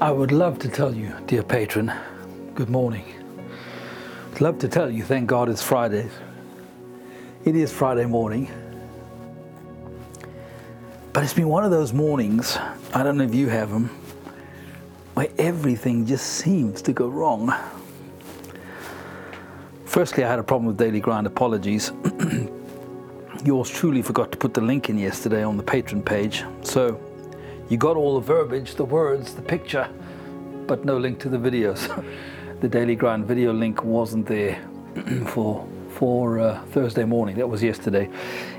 I would love to tell you, dear patron, good morning. I'd love to tell you, thank God it's Friday. It is Friday morning. But it's been one of those mornings, I don't know if you have them, where everything just seems to go wrong. Firstly, I had a problem with Daily Grind. Apologies. Yours truly forgot to put the link in yesterday on the Patreon page. So you got all the verbiage, the words, the picture, but no link to the videos. the Daily Grind video link wasn't there for for uh, Thursday morning. That was yesterday.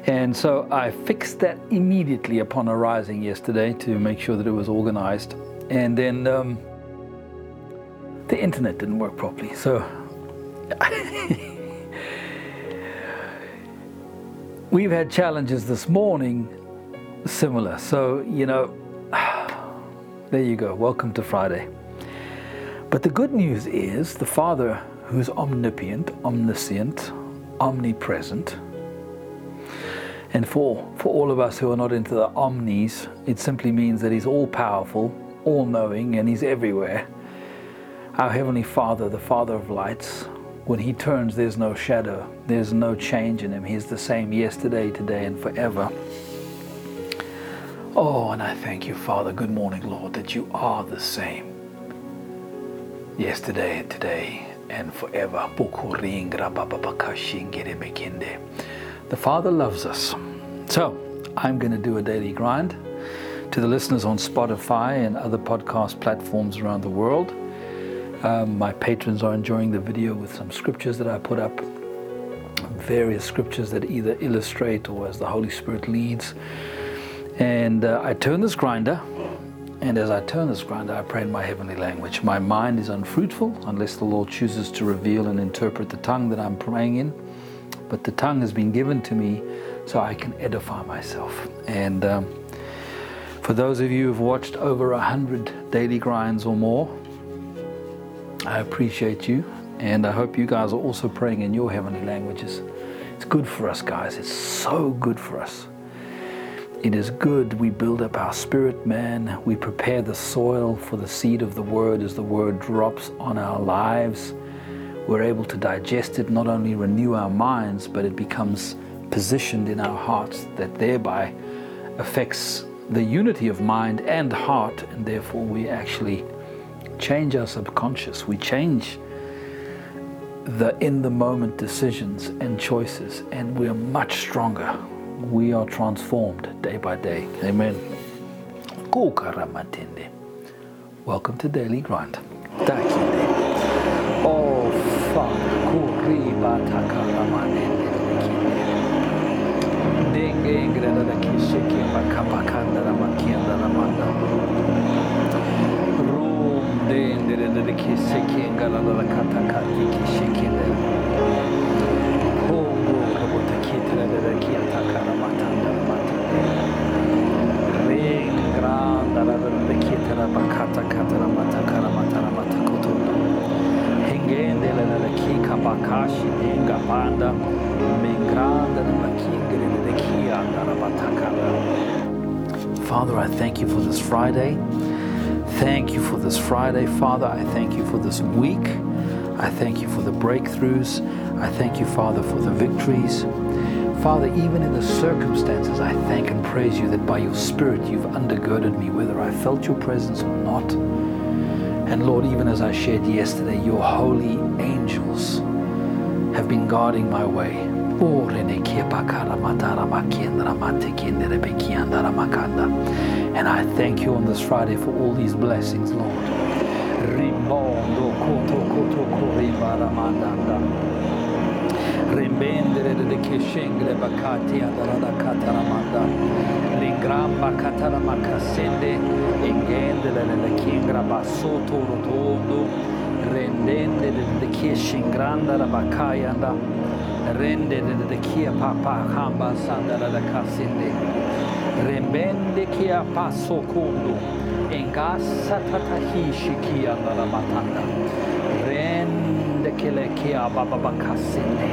And so I fixed that immediately upon arising yesterday to make sure that it was organized. And then um, the internet didn't work properly. So We've had challenges this morning similar. So, you know, there you go. Welcome to Friday. But the good news is the Father who's omnipotent, omniscient, omnipresent. And for, for all of us who are not into the omnis, it simply means that He's all powerful, all knowing, and He's everywhere. Our Heavenly Father, the Father of lights, when He turns, there's no shadow, there's no change in Him. He's the same yesterday, today, and forever. Oh, and I thank you, Father. Good morning, Lord, that you are the same yesterday, today, and forever. The Father loves us. So, I'm going to do a daily grind. To the listeners on Spotify and other podcast platforms around the world, um, my patrons are enjoying the video with some scriptures that I put up, various scriptures that either illustrate or as the Holy Spirit leads. And uh, I turn this grinder, and as I turn this grinder, I pray in my heavenly language. My mind is unfruitful unless the Lord chooses to reveal and interpret the tongue that I'm praying in. But the tongue has been given to me so I can edify myself. And um, for those of you who've watched over a hundred daily grinds or more, I appreciate you, and I hope you guys are also praying in your heavenly languages. It's good for us, guys. It's so good for us. It is good. We build up our spirit, man. We prepare the soil for the seed of the word as the word drops on our lives. We're able to digest it, not only renew our minds, but it becomes positioned in our hearts that thereby affects the unity of mind and heart, and therefore we actually change our subconscious. We change the in the moment decisions and choices, and we are much stronger. We are transformed day by day. Amen. Welcome to Daily Grind. Oh, Father. dendere de ki sekinga la la kata kati ki shekinde pongo robota kitele de ki ataka la matanda Father, I thank you for this Friday thank you for this Friday, Father. I thank you for this week. I thank you for the breakthroughs. I thank you, Father, for the victories. Father, even in the circumstances, I thank and praise you that by your Spirit you've undergirded me, whether I felt your presence or not. And Lord, even as I shared yesterday, your holy angels have been guarding my way. And I thank you on this Friday for all these blessings, Lord. rimbendere de keşengre bakati adarada kataramanda lingramba katarama kasende engendere de kingra basoto rotondo rendendere de keşengrandara bakayanda rendere de kia papa hamba sandara da kasende rembende kia pasokundo engassa tatahishi kia andara matanda. kele kia baba bakasine.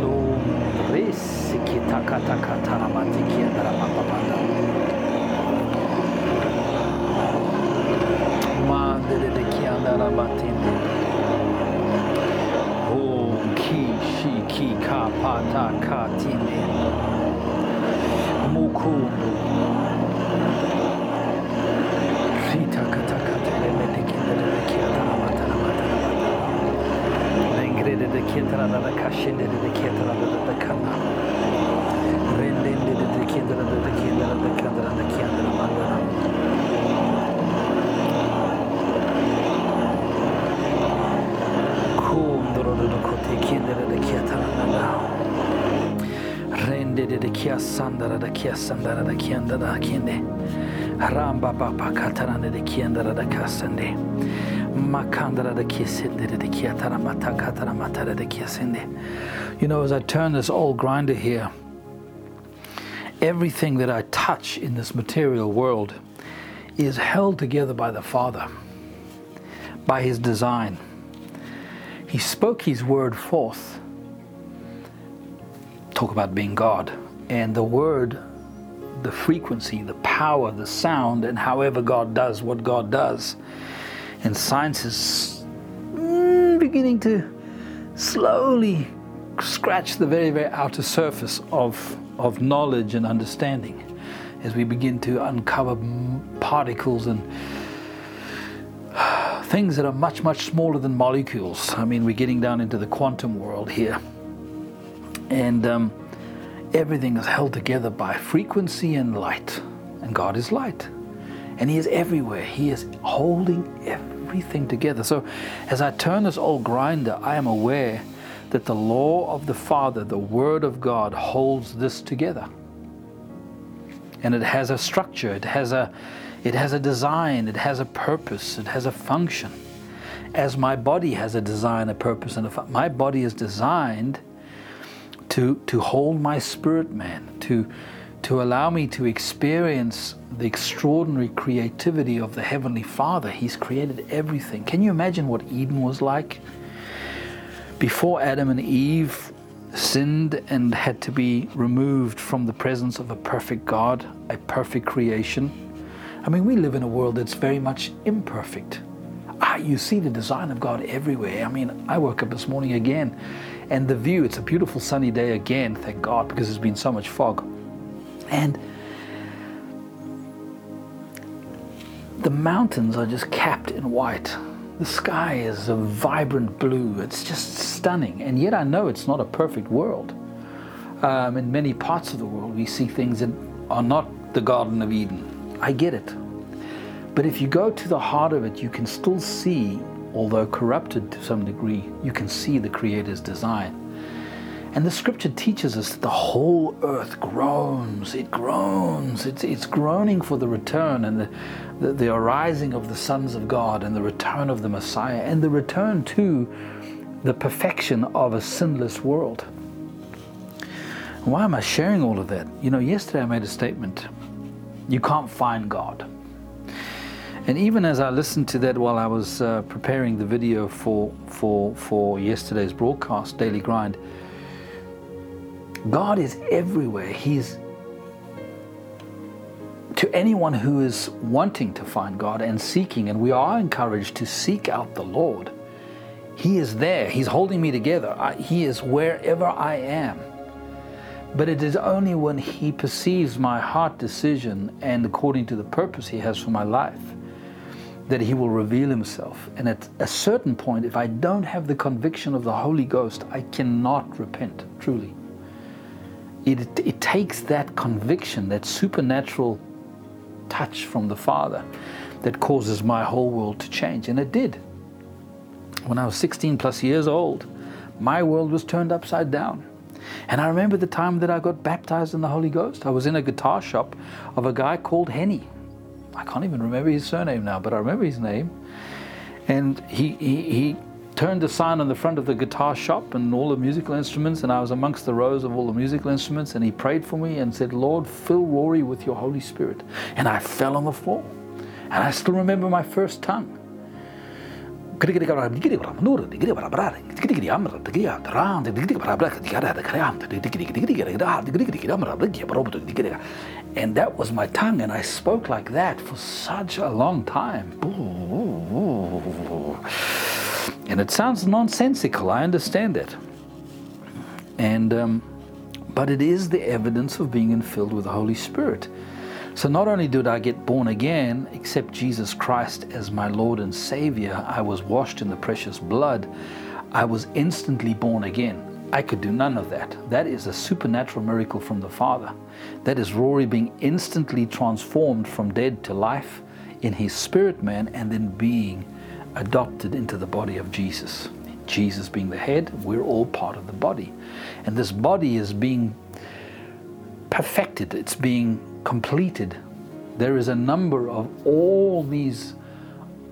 Lum resi kita kata kata ramati kia darama babanda. Mandele de kia daramatinde. Om ki shi ki ka pata katine. Mukundu. De Kindere de Kindere de Kindere de Kindere Mandara. Kundororo kote kindere de kiatara Rende de kia sandara de kia sandara de kianda da kinde. Ramba papa katarane de kiandara da kasende. Makandara de kisende You know, as I turn this old grinder here, everything that I touch in this material world is held together by the Father, by His design. He spoke His word forth. Talk about being God. And the word, the frequency, the power, the sound, and however God does what God does. And science is beginning to slowly scratch the very, very outer surface of, of knowledge and understanding as we begin to uncover particles and things that are much, much smaller than molecules. I mean, we're getting down into the quantum world here. And um, everything is held together by frequency and light. And God is light. And He is everywhere. He is holding everything together. So as I turn this old grinder, I am aware that the law of the Father, the Word of God, holds this together. And it has a structure, it has a, it has a design, it has a purpose, it has a function. As my body has a design, a purpose, and a my body is designed to, to hold my spirit man, to, to allow me to experience the extraordinary creativity of the Heavenly Father. He's created everything. Can you imagine what Eden was like? Before Adam and Eve sinned and had to be removed from the presence of a perfect God, a perfect creation. I mean, we live in a world that's very much imperfect. Ah, you see the design of God everywhere. I mean, I woke up this morning again and the view, it's a beautiful sunny day again, thank God, because there's been so much fog. And the mountains are just capped in white. The sky is a vibrant blue. It's just stunning. And yet I know it's not a perfect world. Um, in many parts of the world, we see things that are not the Garden of Eden. I get it. But if you go to the heart of it, you can still see, although corrupted to some degree, you can see the Creator's design. And the scripture teaches us that the whole earth groans. It groans. It's, it's groaning for the return and the, the, the arising of the sons of God and the return of the Messiah and the return to the perfection of a sinless world. Why am I sharing all of that? You know, yesterday I made a statement you can't find God. And even as I listened to that while I was uh, preparing the video for, for, for yesterday's broadcast, Daily Grind, God is everywhere. He's to anyone who is wanting to find God and seeking, and we are encouraged to seek out the Lord. He is there. He's holding me together. I, he is wherever I am. But it is only when He perceives my heart decision and according to the purpose He has for my life that He will reveal Himself. And at a certain point, if I don't have the conviction of the Holy Ghost, I cannot repent, truly. It, it takes that conviction, that supernatural touch from the Father that causes my whole world to change. And it did. When I was 16 plus years old, my world was turned upside down. And I remember the time that I got baptized in the Holy Ghost. I was in a guitar shop of a guy called Henny. I can't even remember his surname now, but I remember his name. And he, he, he turned the sign on the front of the guitar shop and all the musical instruments, and I was amongst the rows of all the musical instruments, and he prayed for me and said, Lord, fill Rory with your Holy Spirit. And I fell on the floor. And I still remember my first tongue. And that was my tongue, and I spoke like that for such a long time. And it sounds nonsensical, I understand that. And, um, but it is the evidence of being filled with the Holy Spirit. So not only did I get born again, accept Jesus Christ as my Lord and Savior, I was washed in the precious blood, I was instantly born again. I could do none of that. That is a supernatural miracle from the Father. That is Rory being instantly transformed from dead to life in his spirit man and then being adopted into the body of Jesus. Jesus being the head, we're all part of the body. And this body is being perfected, it's being completed. There is a number of all these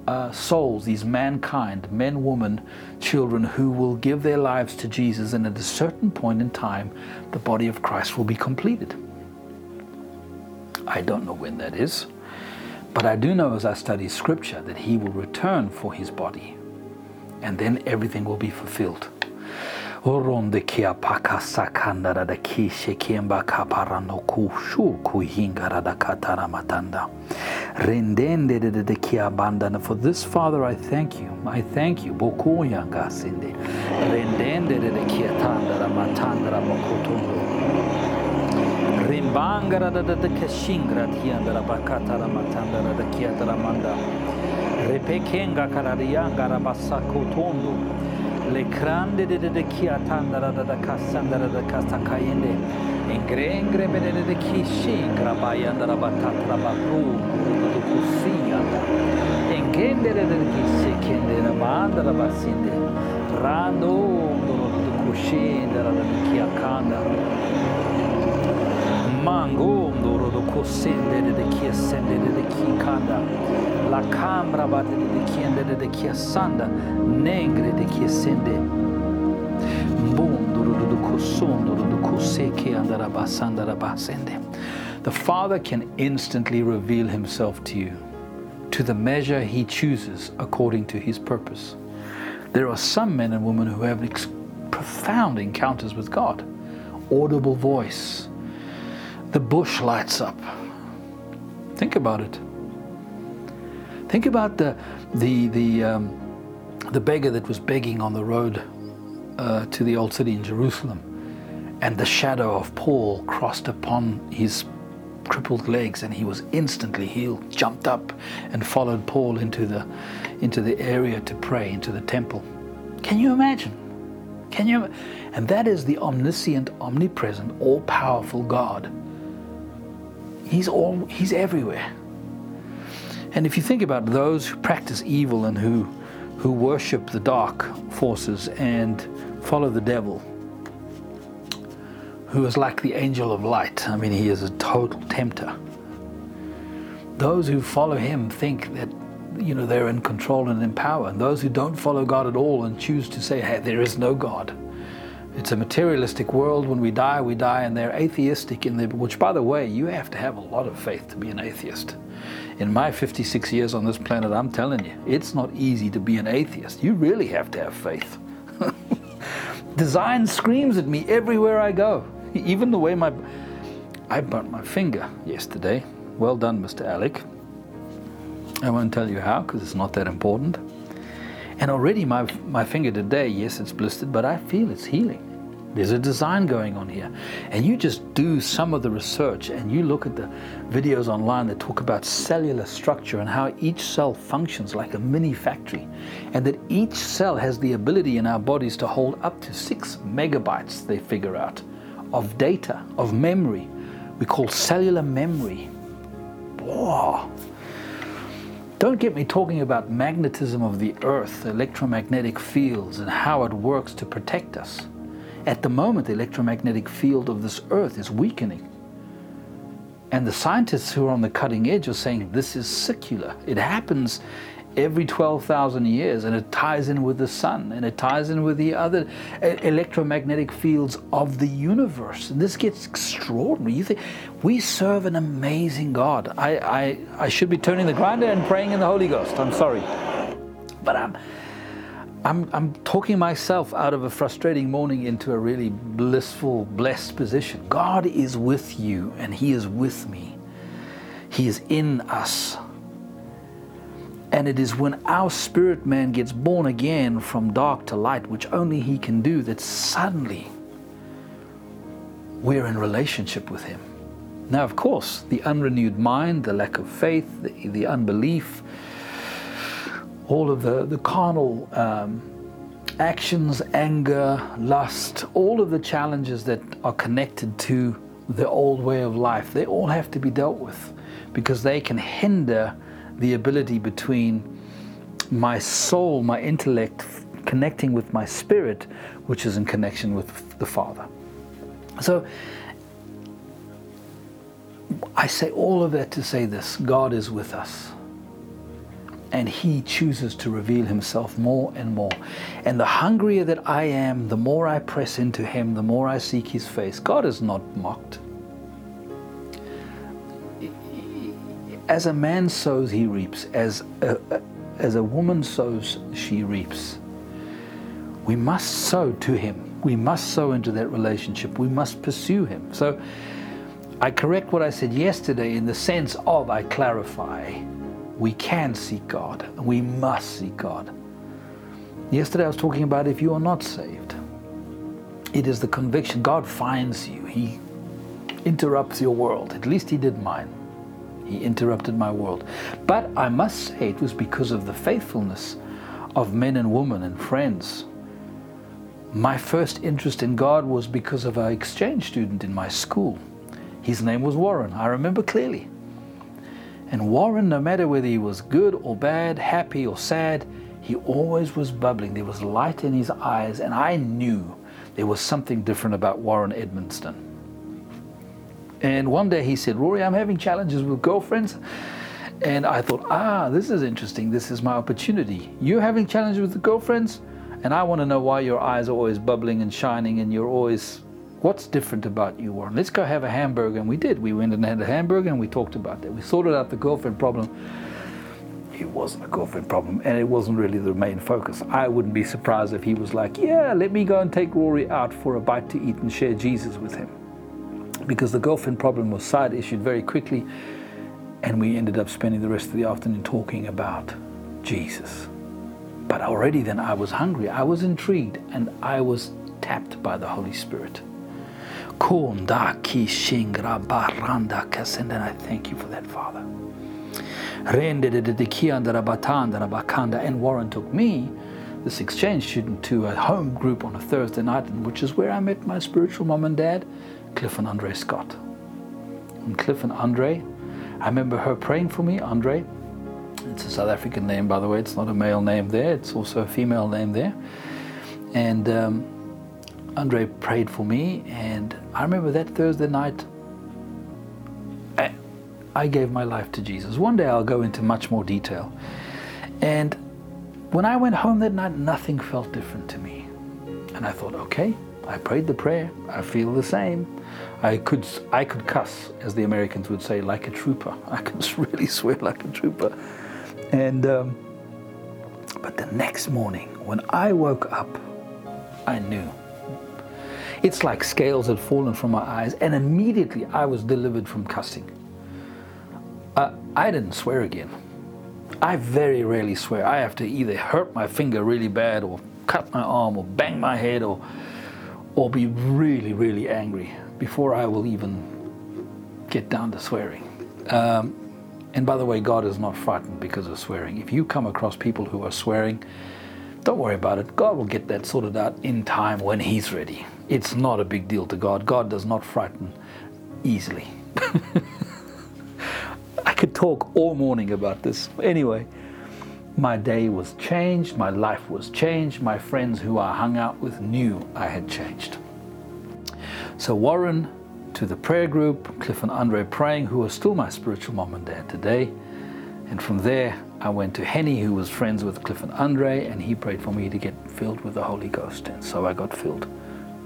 uh, souls, these mankind, men, women, children, who will give their lives to Jesus, and at a certain point in time, the body of Christ will be completed. I don't know when that is, but I do know as I study Scripture that He will return for His body, and then everything will be fulfilled. For this, Father, I thank you. I thank you. Rendende de. Rimbangara da da keshingra tiandra bakata la matandra da kiata la manda. Repekenga kararianga rabasa kotondo. Le grande de de kiatandra da da kasandra da kasakayende. Ingrengre bede de kishingra bayandra batatra babru do kusianda. Engendere de kisikendera mandra basinde. Rando do kushinda da kiakanda. Mango de kiasende de la de de negre de chiesende the Father can instantly reveal Himself to you to the measure He chooses according to His purpose. There are some men and women who have profound encounters with God, audible voice. The bush lights up. Think about it. Think about the the the um, the beggar that was begging on the road uh, to the old city in Jerusalem, and the shadow of Paul crossed upon his crippled legs, and he was instantly healed. Jumped up and followed Paul into the into the area to pray into the temple. Can you imagine? Can you? And that is the omniscient, omnipresent, all-powerful God. He's all. He's everywhere. And if you think about those who practice evil and who, who worship the dark forces and follow the devil, who is like the angel of light, I mean, he is a total tempter. Those who follow him think that you know they're in control and in power, and those who don't follow God at all and choose to say, "Hey, there is no God," It's a materialistic world. When we die, we die, and they're atheistic in the which, by the way, you have to have a lot of faith to be an atheist. In my 56 years on this planet, I'm telling you, it's not easy to be an atheist. You really have to have faith. Design screams at me everywhere I go. Even the way my I burnt my finger yesterday. Well done, Mr. Alec. I won't tell you how because it's not that important. And already my, my finger today, yes, it's blistered, but I feel it's healing. There's a design going on here. And you just do some of the research and you look at the videos online that talk about cellular structure and how each cell functions like a mini factory. And that each cell has the ability in our bodies to hold up to six megabytes, they figure out, of data, of memory. We call cellular memory. Wow. Don't get me talking about magnetism of the earth, electromagnetic fields, and how it works to protect us. At the moment, the electromagnetic field of this earth is weakening. And the scientists who are on the cutting edge are saying this is secular. It happens every 12,000 years, and it ties in with the sun, and it ties in with the other electromagnetic fields of the universe. And this gets extraordinary. You think we serve an amazing God. I, I, I should be turning the grinder and praying in the Holy Ghost. I'm sorry, but I'm. I'm, I'm talking myself out of a frustrating morning into a really blissful, blessed position. God is with you and He is with me. He is in us. And it is when our spirit man gets born again from dark to light, which only he can do, that suddenly we're in relationship with him. Now, of course, the unrenewed mind, the lack of faith, the, the unbelief, all of the, the carnal um, actions, anger, lust, all of the challenges that are connected to the old way of life, they all have to be dealt with because they can hinder the ability between my soul, my intellect, connecting with my spirit, which is in connection with the Father. So I say all of that to say this God is with us. And He chooses to reveal Himself more and more. And the hungrier that I am, the more I press into Him, the more I seek His face. God is not mocked. As a man sows, he reaps. As a, as a woman sows, she reaps. We must sow to Him. We must sow into that relationship. We must pursue Him. So I correct what I said yesterday in the sense of I clarify. We can seek God. We must seek God. Yesterday I was talking about if you are not saved, it is the conviction. God finds you. He interrupts your world. At least He did mine. He interrupted my world. But I must say it was because of the faithfulness of men and women and friends. My first interest in God was because of an exchange student in my school. His name was Warren, I remember clearly. And Warren, no matter whether he was good or bad, happy or sad, he always was bubbling. There was light in his eyes, and I knew there was something different about Warren Edmonston. And one day he said, Rory, I'm having challenges with girlfriends. And I thought, ah, this is interesting. This is my opportunity. You're having challenges with the girlfriends, and I want to know why your eyes are always bubbling and shining, and you're always, what's different about you, Warren? Let's go have a hamburger. And we did. We went and had a hamburger, and we talked about that. We sorted out the girlfriend problem. It wasn't a girlfriend problem, and it wasn't really the main focus. I wouldn't be surprised if he was like, yeah, let me go and take Rory out for a bite to eat and share Jesus with him because the girlfriend problem was side issued very quickly, and we ended up spending the rest of the afternoon talking about Jesus. But already then I was hungry, I was intrigued, and I was tapped by the Holy Spirit. And I thank you for that, Father. And Warren took me, this exchange student, to a home group on a Thursday night, which is where I met my spiritual mom and dad Cliff and Andre Scott. And Cliff and Andre, I remember her praying for me, Andre. It's a South African name, by the way. It's not a male name there. It's also a female name there. And um, Andre prayed for me, and I remember that Thursday night, I, I gave my life to Jesus. One day I'll go into much more detail. And when I went home that night, nothing felt different to me. And I thought, okay, I prayed the prayer. I feel the same. I could I could cuss, as the Americans would say, like a trooper. I could really swear like a trooper. And um, but the next morning, when I woke up, I knew. It's like scales had fallen from my eyes, and immediately I was delivered from cussing. Uh, I didn't swear again. I very rarely swear. I have to either hurt my finger really bad, or cut my arm, or bang my head, or or be really, really angry before I will even get down to swearing. Um, and by the way, God is not frightened because of swearing. If you come across people who are swearing, don't worry about it. God will get that sorted out in time when He's ready. It's not a big deal to God. God does not frighten easily. I could talk all morning about this. Anyway, my day was changed, my life was changed, my friends who I hung out with knew I had changed. So, Warren to the prayer group, Cliff and Andre praying, who are still my spiritual mom and dad today. And from there, I went to Henny, who was friends with Cliff and Andre, and he prayed for me to get filled with the Holy Ghost. And so I got filled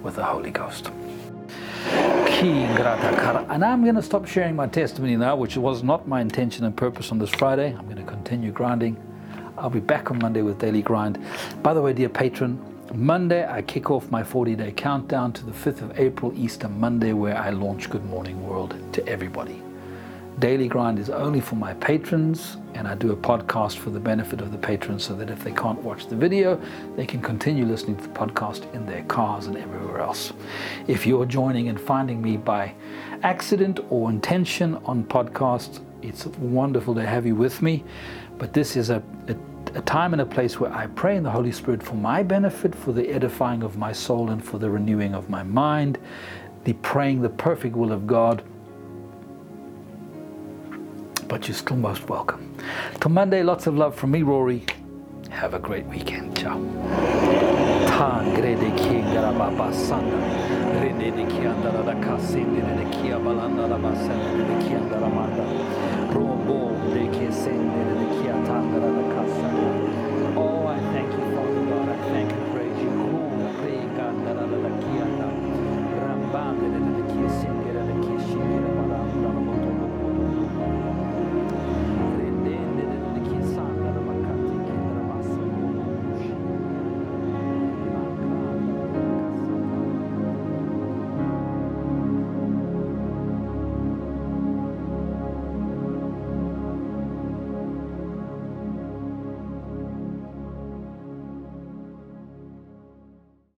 with the Holy Ghost. And I'm going to stop sharing my testimony now, which was not my intention and purpose on this Friday. I'm going to continue grinding I'll be back on Monday with Daily Grind. By the way, dear patron, Monday I kick off my 40 day countdown to the 5th of April, Easter Monday, where I launch Good Morning World to everybody. Daily Grind is only for my patrons, and I do a podcast for the benefit of the patrons so that if they can't watch the video, they can continue listening to the podcast in their cars and everywhere else. If you're joining and finding me by accident or intention on podcast, it's wonderful to have you with me. But this is a, a a time and a place where I pray in the Holy Spirit for my benefit, for the edifying of my soul, and for the renewing of my mind, the praying the perfect will of God but you're still most welcome. Till Monday, lots of love from me, Rory. Have a great weekend. Ciao. De da casa.